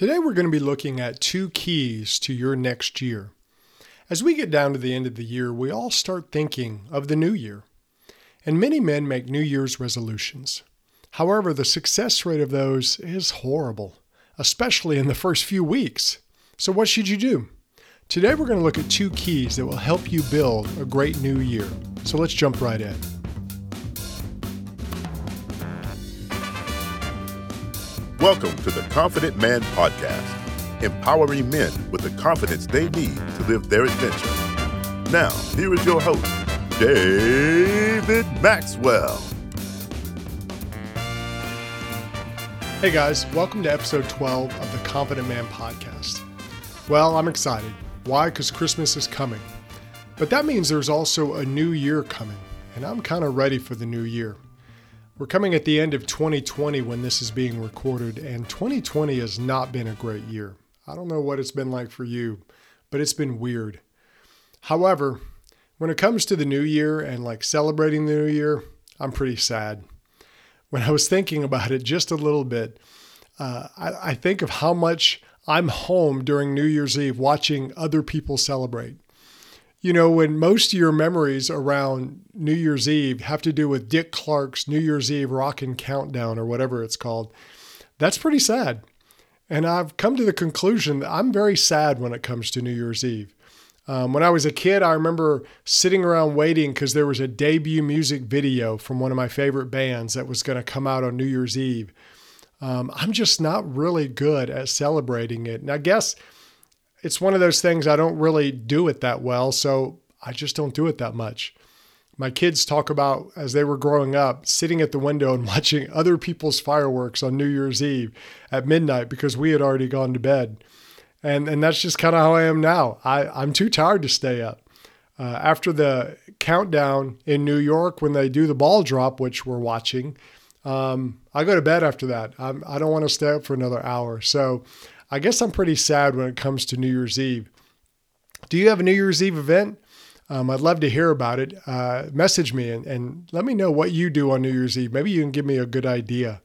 Today, we're going to be looking at two keys to your next year. As we get down to the end of the year, we all start thinking of the new year. And many men make New Year's resolutions. However, the success rate of those is horrible, especially in the first few weeks. So, what should you do? Today, we're going to look at two keys that will help you build a great new year. So, let's jump right in. Welcome to the Confident Man Podcast, empowering men with the confidence they need to live their adventure. Now, here is your host, David Maxwell. Hey guys, welcome to episode 12 of the Confident Man Podcast. Well, I'm excited. Why? Because Christmas is coming. But that means there's also a new year coming, and I'm kind of ready for the new year. We're coming at the end of 2020 when this is being recorded, and 2020 has not been a great year. I don't know what it's been like for you, but it's been weird. However, when it comes to the new year and like celebrating the new year, I'm pretty sad. When I was thinking about it just a little bit, uh, I, I think of how much I'm home during New Year's Eve watching other people celebrate. You know, when most of your memories around New Year's Eve have to do with Dick Clark's New Year's Eve Rockin' Countdown or whatever it's called, that's pretty sad. And I've come to the conclusion that I'm very sad when it comes to New Year's Eve. Um, when I was a kid, I remember sitting around waiting because there was a debut music video from one of my favorite bands that was going to come out on New Year's Eve. Um, I'm just not really good at celebrating it. And I guess it's one of those things I don't really do it that well, so I just don't do it that much. My kids talk about as they were growing up, sitting at the window and watching other people's fireworks on New Year's Eve at midnight because we had already gone to bed. And, and that's just kind of how I am now. I, I'm too tired to stay up. Uh, after the countdown in New York, when they do the ball drop, which we're watching, um, I go to bed after that. I'm, I do not want to stay up for another hour. So I guess I'm pretty sad when it comes to New Year's Eve. Do you have a New Year's Eve event? Um, I'd love to hear about it. Uh, message me and, and, let me know what you do on New Year's Eve. Maybe you can give me a good idea.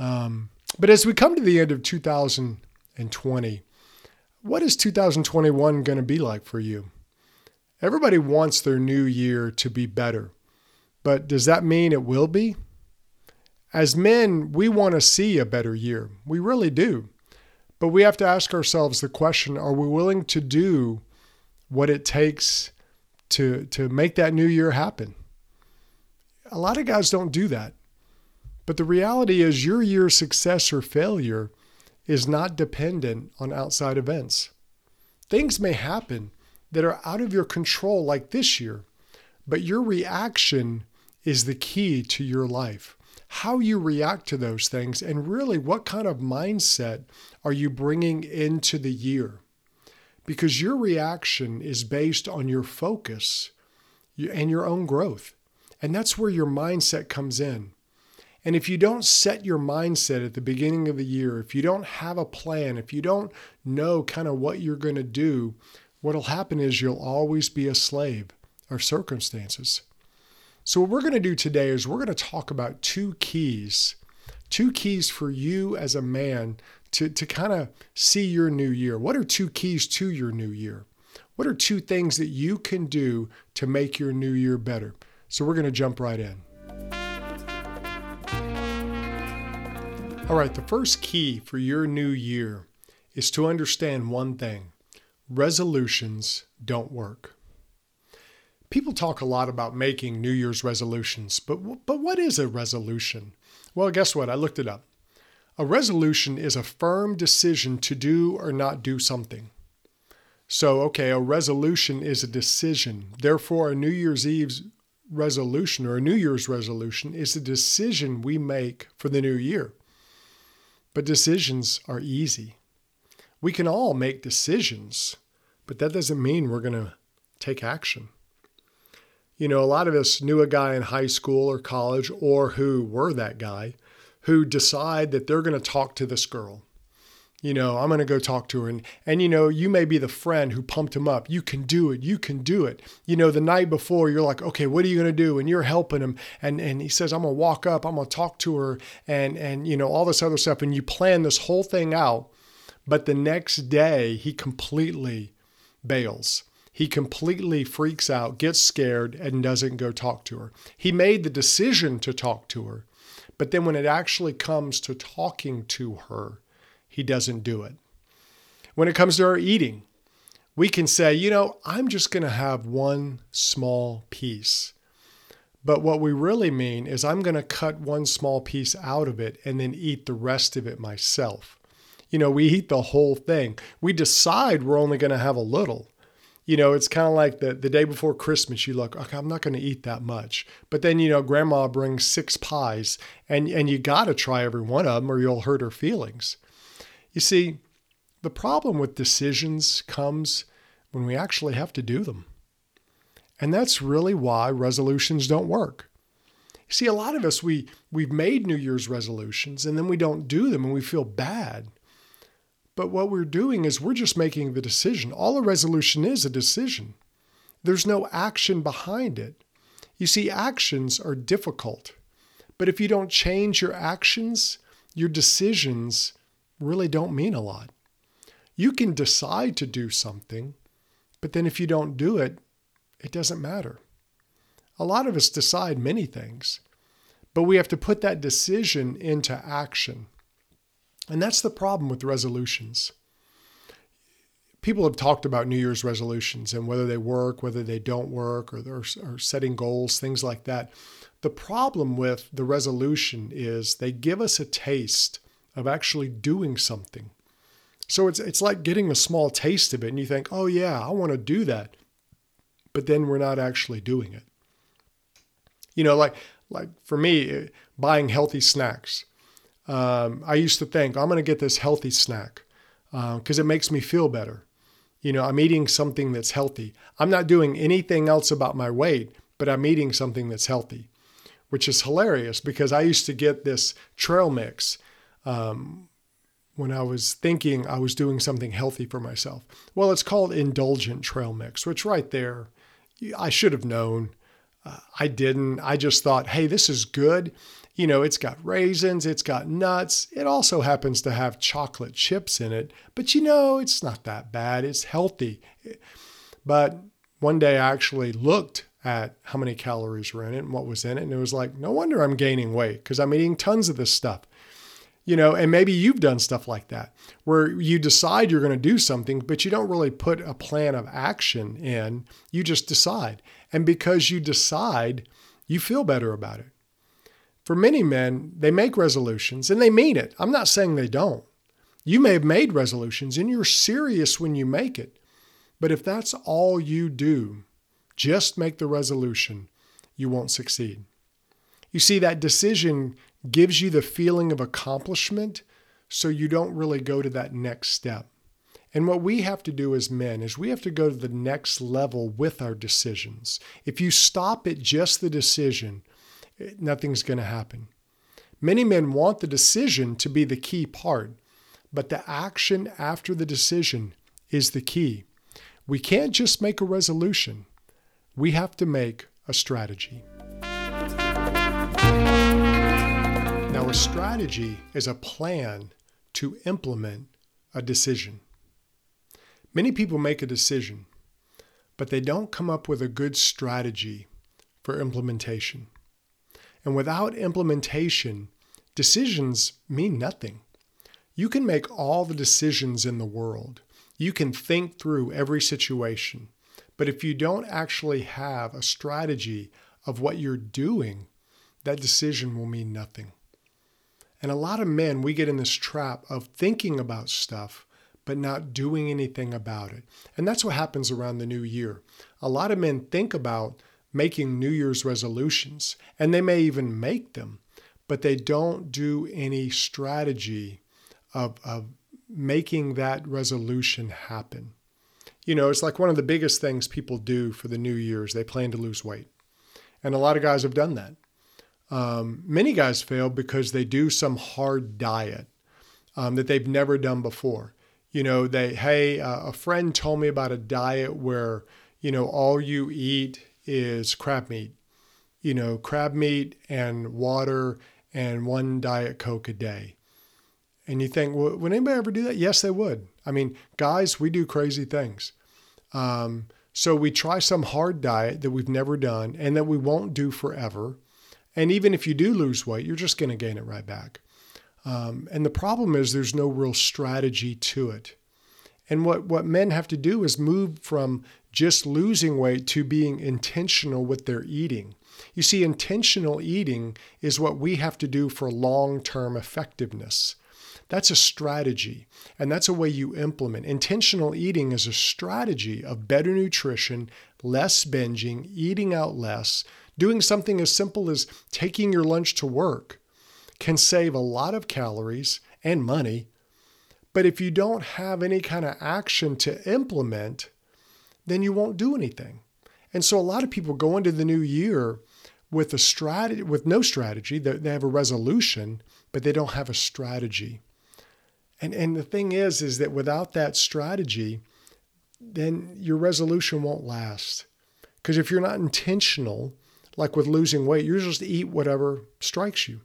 Um, but as we come to the end of 2020, what is 2021 going to be like for you? Everybody wants their new year to be better, but does that mean it will be? As men, we want to see a better year. We really do. But we have to ask ourselves the question are we willing to do what it takes to, to make that new year happen? A lot of guys don't do that. But the reality is, your year's success or failure is not dependent on outside events. Things may happen that are out of your control, like this year, but your reaction is the key to your life how you react to those things, and really what kind of mindset are you bringing into the year. Because your reaction is based on your focus and your own growth. And that's where your mindset comes in. And if you don't set your mindset at the beginning of the year, if you don't have a plan, if you don't know kind of what you're going to do, what'll happen is you'll always be a slave of circumstances. So, what we're going to do today is we're going to talk about two keys, two keys for you as a man to, to kind of see your new year. What are two keys to your new year? What are two things that you can do to make your new year better? So, we're going to jump right in. All right, the first key for your new year is to understand one thing resolutions don't work. People talk a lot about making New Year's resolutions, but, but what is a resolution? Well, guess what? I looked it up. A resolution is a firm decision to do or not do something. So, okay, a resolution is a decision. Therefore, a New Year's Eve's resolution or a New Year's resolution is a decision we make for the new year. But decisions are easy. We can all make decisions, but that doesn't mean we're going to take action. You know, a lot of us knew a guy in high school or college or who were that guy who decide that they're going to talk to this girl. You know, I'm going to go talk to her. And, and, you know, you may be the friend who pumped him up. You can do it. You can do it. You know, the night before, you're like, okay, what are you going to do? And you're helping him. And, and he says, I'm going to walk up. I'm going to talk to her and, and, you know, all this other stuff. And you plan this whole thing out. but the next day he completely bails. He completely freaks out, gets scared, and doesn't go talk to her. He made the decision to talk to her, but then when it actually comes to talking to her, he doesn't do it. When it comes to our eating, we can say, you know, I'm just going to have one small piece. But what we really mean is, I'm going to cut one small piece out of it and then eat the rest of it myself. You know, we eat the whole thing. We decide we're only going to have a little. You know, it's kind of like the, the day before Christmas, you look, okay, I'm not going to eat that much. But then, you know, grandma brings six pies and, and you got to try every one of them or you'll hurt her feelings. You see, the problem with decisions comes when we actually have to do them. And that's really why resolutions don't work. See, a lot of us we we've made New Year's resolutions and then we don't do them and we feel bad. But what we're doing is we're just making the decision. All a resolution is a decision. There's no action behind it. You see, actions are difficult. But if you don't change your actions, your decisions really don't mean a lot. You can decide to do something, but then if you don't do it, it doesn't matter. A lot of us decide many things, but we have to put that decision into action. And that's the problem with resolutions. People have talked about New Year's resolutions and whether they work, whether they don't work, or they're or setting goals, things like that. The problem with the resolution is they give us a taste of actually doing something. So it's, it's like getting a small taste of it, and you think, oh, yeah, I want to do that. But then we're not actually doing it. You know, like, like for me, buying healthy snacks um, I used to think I'm going to get this healthy snack because uh, it makes me feel better. You know, I'm eating something that's healthy. I'm not doing anything else about my weight, but I'm eating something that's healthy, which is hilarious because I used to get this trail mix um, when I was thinking I was doing something healthy for myself. Well, it's called indulgent trail mix, which right there, I should have known. Uh, I didn't. I just thought, hey, this is good. You know, it's got raisins, it's got nuts. It also happens to have chocolate chips in it. But you know, it's not that bad. It's healthy. But one day I actually looked at how many calories were in it and what was in it. And it was like, no wonder I'm gaining weight because I'm eating tons of this stuff. You know, and maybe you've done stuff like that where you decide you're going to do something, but you don't really put a plan of action in. You just decide. And because you decide, you feel better about it. For many men, they make resolutions and they mean it. I'm not saying they don't. You may have made resolutions and you're serious when you make it. But if that's all you do, just make the resolution, you won't succeed. You see, that decision gives you the feeling of accomplishment, so you don't really go to that next step. And what we have to do as men is we have to go to the next level with our decisions. If you stop at just the decision, nothing's going to happen. Many men want the decision to be the key part, but the action after the decision is the key. We can't just make a resolution, we have to make a strategy. Now, a strategy is a plan to implement a decision. Many people make a decision, but they don't come up with a good strategy for implementation. And without implementation, decisions mean nothing. You can make all the decisions in the world. You can think through every situation. But if you don't actually have a strategy of what you're doing, that decision will mean nothing. And a lot of men, we get in this trap of thinking about stuff, but not doing anything about it. And that's what happens around the new year. A lot of men think about making New Year's resolutions, and they may even make them, but they don't do any strategy of, of making that resolution happen. You know, it's like one of the biggest things people do for the New Year's, they plan to lose weight. And a lot of guys have done that. Um, many guys fail because they do some hard diet um, that they've never done before. You know, they, hey, uh, a friend told me about a diet where, you know, all you eat is crab meat. You know, crab meat and water and one Diet Coke a day. And you think, well, would anybody ever do that? Yes, they would. I mean, guys, we do crazy things. Um, so we try some hard diet that we've never done and that we won't do forever. And even if you do lose weight, you're just going to gain it right back. Um, and the problem is there's no real strategy to it. And what, what men have to do is move from just losing weight to being intentional with their eating. You see, intentional eating is what we have to do for long term effectiveness. That's a strategy, and that's a way you implement. Intentional eating is a strategy of better nutrition, less binging, eating out less, doing something as simple as taking your lunch to work can save a lot of calories and money. But if you don't have any kind of action to implement, then you won't do anything. And so a lot of people go into the new year with a strategy with no strategy. They have a resolution, but they don't have a strategy. And and the thing is is that without that strategy, then your resolution won't last. Because if you're not intentional, like with losing weight, you're just eat whatever strikes you.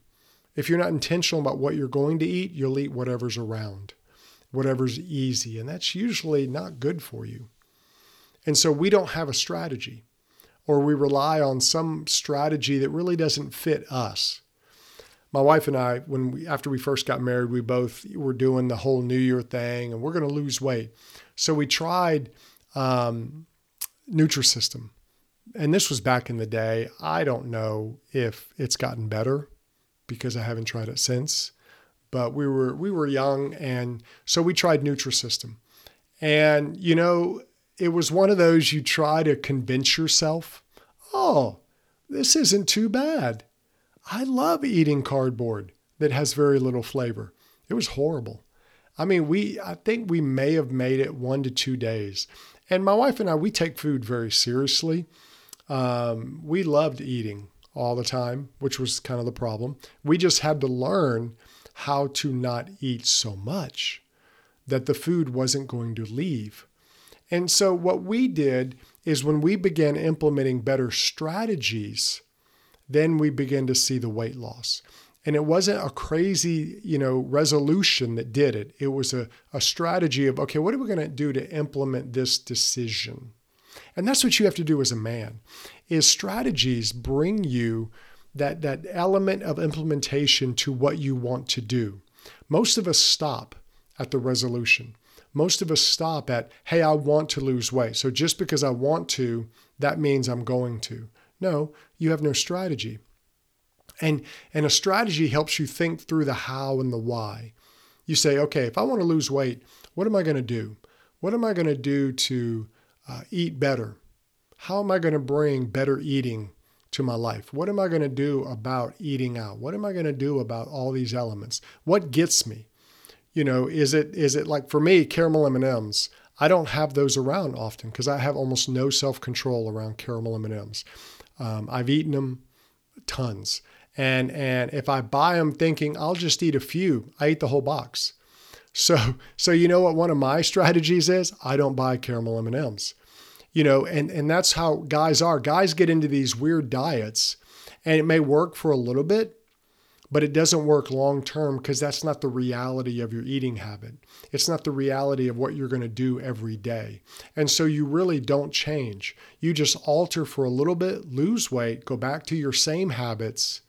If you're not intentional about what you're going to eat, you'll eat whatever's around, whatever's easy. And that's usually not good for you. And so we don't have a strategy, or we rely on some strategy that really doesn't fit us. My wife and I, when we, after we first got married, we both were doing the whole New Year thing, and we're going to lose weight. So we tried um, Nutrisystem, and this was back in the day. I don't know if it's gotten better because I haven't tried it since. But we were we were young, and so we tried Nutrisystem, and you know it was one of those you try to convince yourself, oh, this isn't too bad. I love eating cardboard that has very little flavor. It was horrible. I mean, we I think we may have made it one to two days. And my wife and I, we take food very seriously. Um, we loved eating all the time, which was kind of the problem. We just had to learn how to not eat so much that the food wasn't going to leave. And so, what we did is when we began implementing better strategies, then we began to see the weight loss. And it wasn't a crazy, you know, resolution that did it. It was a, a strategy of, okay, what are we going to do to implement this decision? And that's what you have to do as a man is strategies bring you that, that element of implementation to what you want to do. Most of us stop at the resolution. Most of us stop at, hey, I want to lose weight. So just because I want to, that means I'm going to. No, you have no strategy. And, and a strategy helps you think through the how and the why. You say, okay, if I want to lose weight, what am I going to do? What am I going to do to uh, eat better? How am I going to bring better eating to my life? What am I going to do about eating out? What am I going to do about all these elements? What gets me? You know, is it is it like for me caramel M&Ms? I don't have those around often because I have almost no self-control around caramel M&Ms. Um, I've eaten them tons, and and if I buy them thinking I'll just eat a few, I eat the whole box. So so you know what one of my strategies is? I don't buy caramel M&Ms you know, and, and that's how guys are. Guys get into these weird diets and it may work for a little bit, but it doesn't work long term because that's not the reality of your eating habit. It's not the reality of what you're going to do every day. And so you really don't change. You just alter for a little bit, lose weight, go back to your same habits,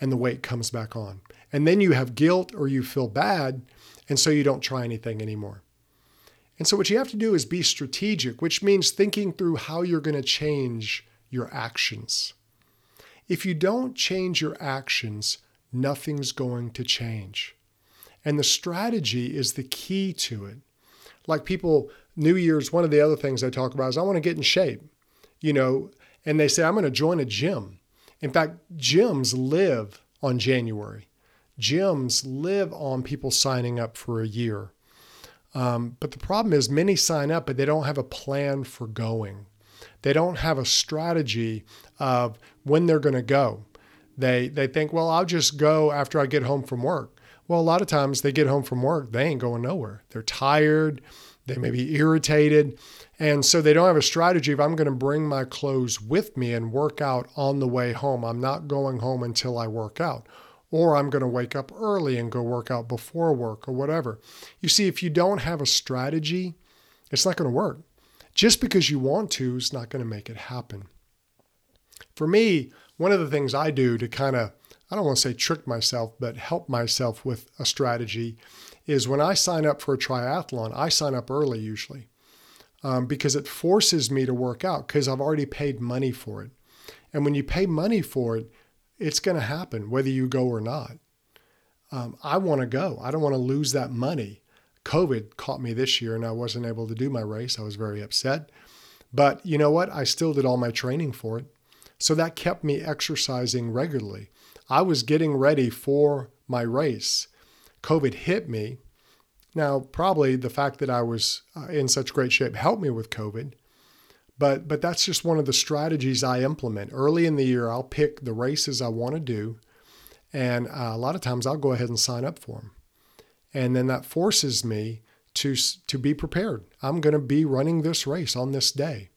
and the weight comes back on. And then you have guilt or you feel bad, and so you don't try anything anymore. And so, what you have to do is be strategic, which means thinking through how you're going to change your actions. If you don't change your actions, nothing's going to change. And the strategy is the key to it. Like people, New Year's, one of the other things I talk about is I want to get in shape, you know, and they say, I'm going to join a gym. In fact, gyms live on January. Gyms live on people signing up for a year. Um, but the problem is, many sign up, but they don't have a plan for going. They don't have a strategy of when they're going to go. They they think, well, I'll just go after I get home from work. Well, a lot of times they get home from work, they ain't going nowhere. They're tired, they may be irritated, and so they don't have a strategy of I'm going to bring my clothes with me and work out on the way home. I'm not going home until I work out. Or I'm going to wake up early and go work out before work or whatever. You see, if you don't have a strategy, it's not going to work. Just because you want to is not going to make it happen. For me, one of the things I do to kind of, I don't want to say trick myself, but help myself with a strategy is when I sign up for a triathlon, I sign up early usually um, because it forces me to work out because I've already paid money for it. And when you pay money for it, it's going to happen whether you go or not. Um, I want to go. I don't want to lose that money. COVID caught me this year and I wasn't able to do my race. I was very upset. But you know what? I still did all my training for it. So that kept me exercising regularly. I was getting ready for my race. COVID hit me. Now, probably the fact that I was uh, in such great shape helped me with COVID. But but that's just one of the strategies I implement. Early in the year, I'll pick the races I want to do, and uh, a lot of times I'll go ahead and sign up for them, and then that forces me to to be prepared. I'm going to be running this race on this day,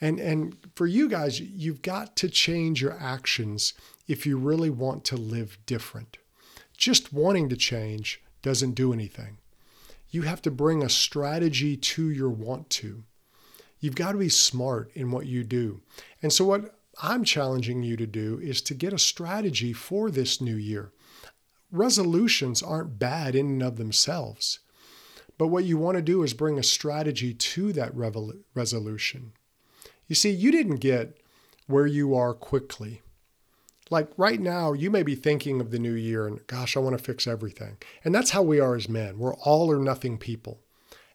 and and for you guys, you've got to change your actions if you really want to live different. Just wanting to change doesn't do anything. You have to bring a strategy to your want to. You've got to be smart in what you do. And so, what I'm challenging you to do is to get a strategy for this new year. Resolutions aren't bad in and of themselves, but what you want to do is bring a strategy to that resolution. You see, you didn't get where you are quickly. Like right now, you may be thinking of the new year and, gosh, I want to fix everything. And that's how we are as men. We're all or nothing people.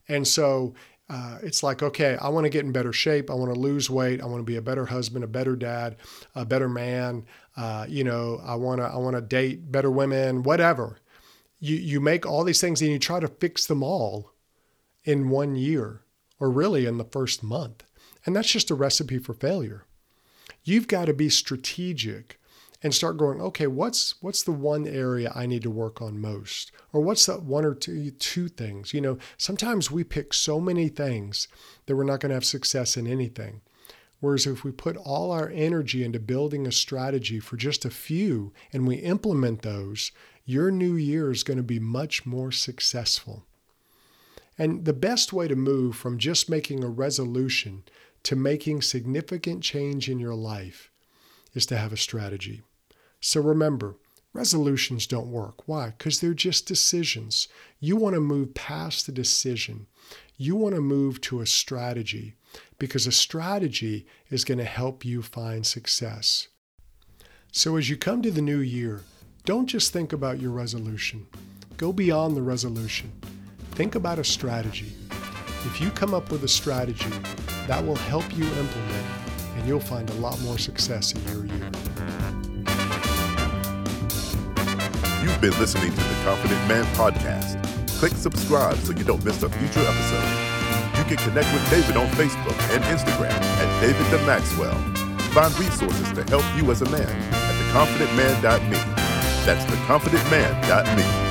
And so uh, it's like, okay, I want to get in better shape. I want to lose weight. I want to be a better husband, a better dad, a better man. Uh, you know, I want to I want to date better women, whatever. You you make all these things and you try to fix them all in one year, or really in the first month, and that's just a recipe for failure. You've got to be strategic and start going, okay, what's what's the one area I need to work on most? Or what's that one or two two things? You know, sometimes we pick so many things that we're not going to have success in anything. Whereas if we put all our energy into building a strategy for just a few and we implement those, your new year is going to be much more successful. And the best way to move from just making a resolution to making significant change in your life is to have a strategy. So remember, resolutions don't work. Why? Because they're just decisions. You want to move past the decision. You want to move to a strategy because a strategy is going to help you find success. So as you come to the new year, don't just think about your resolution. Go beyond the resolution. Think about a strategy. If you come up with a strategy, that will help you implement, and you'll find a lot more success in your year. You've been listening to the Confident Man Podcast. Click subscribe so you don't miss a future episode. You can connect with David on Facebook and Instagram at David the Maxwell. Find resources to help you as a man at theconfidentman.me. That's theconfidentman.me.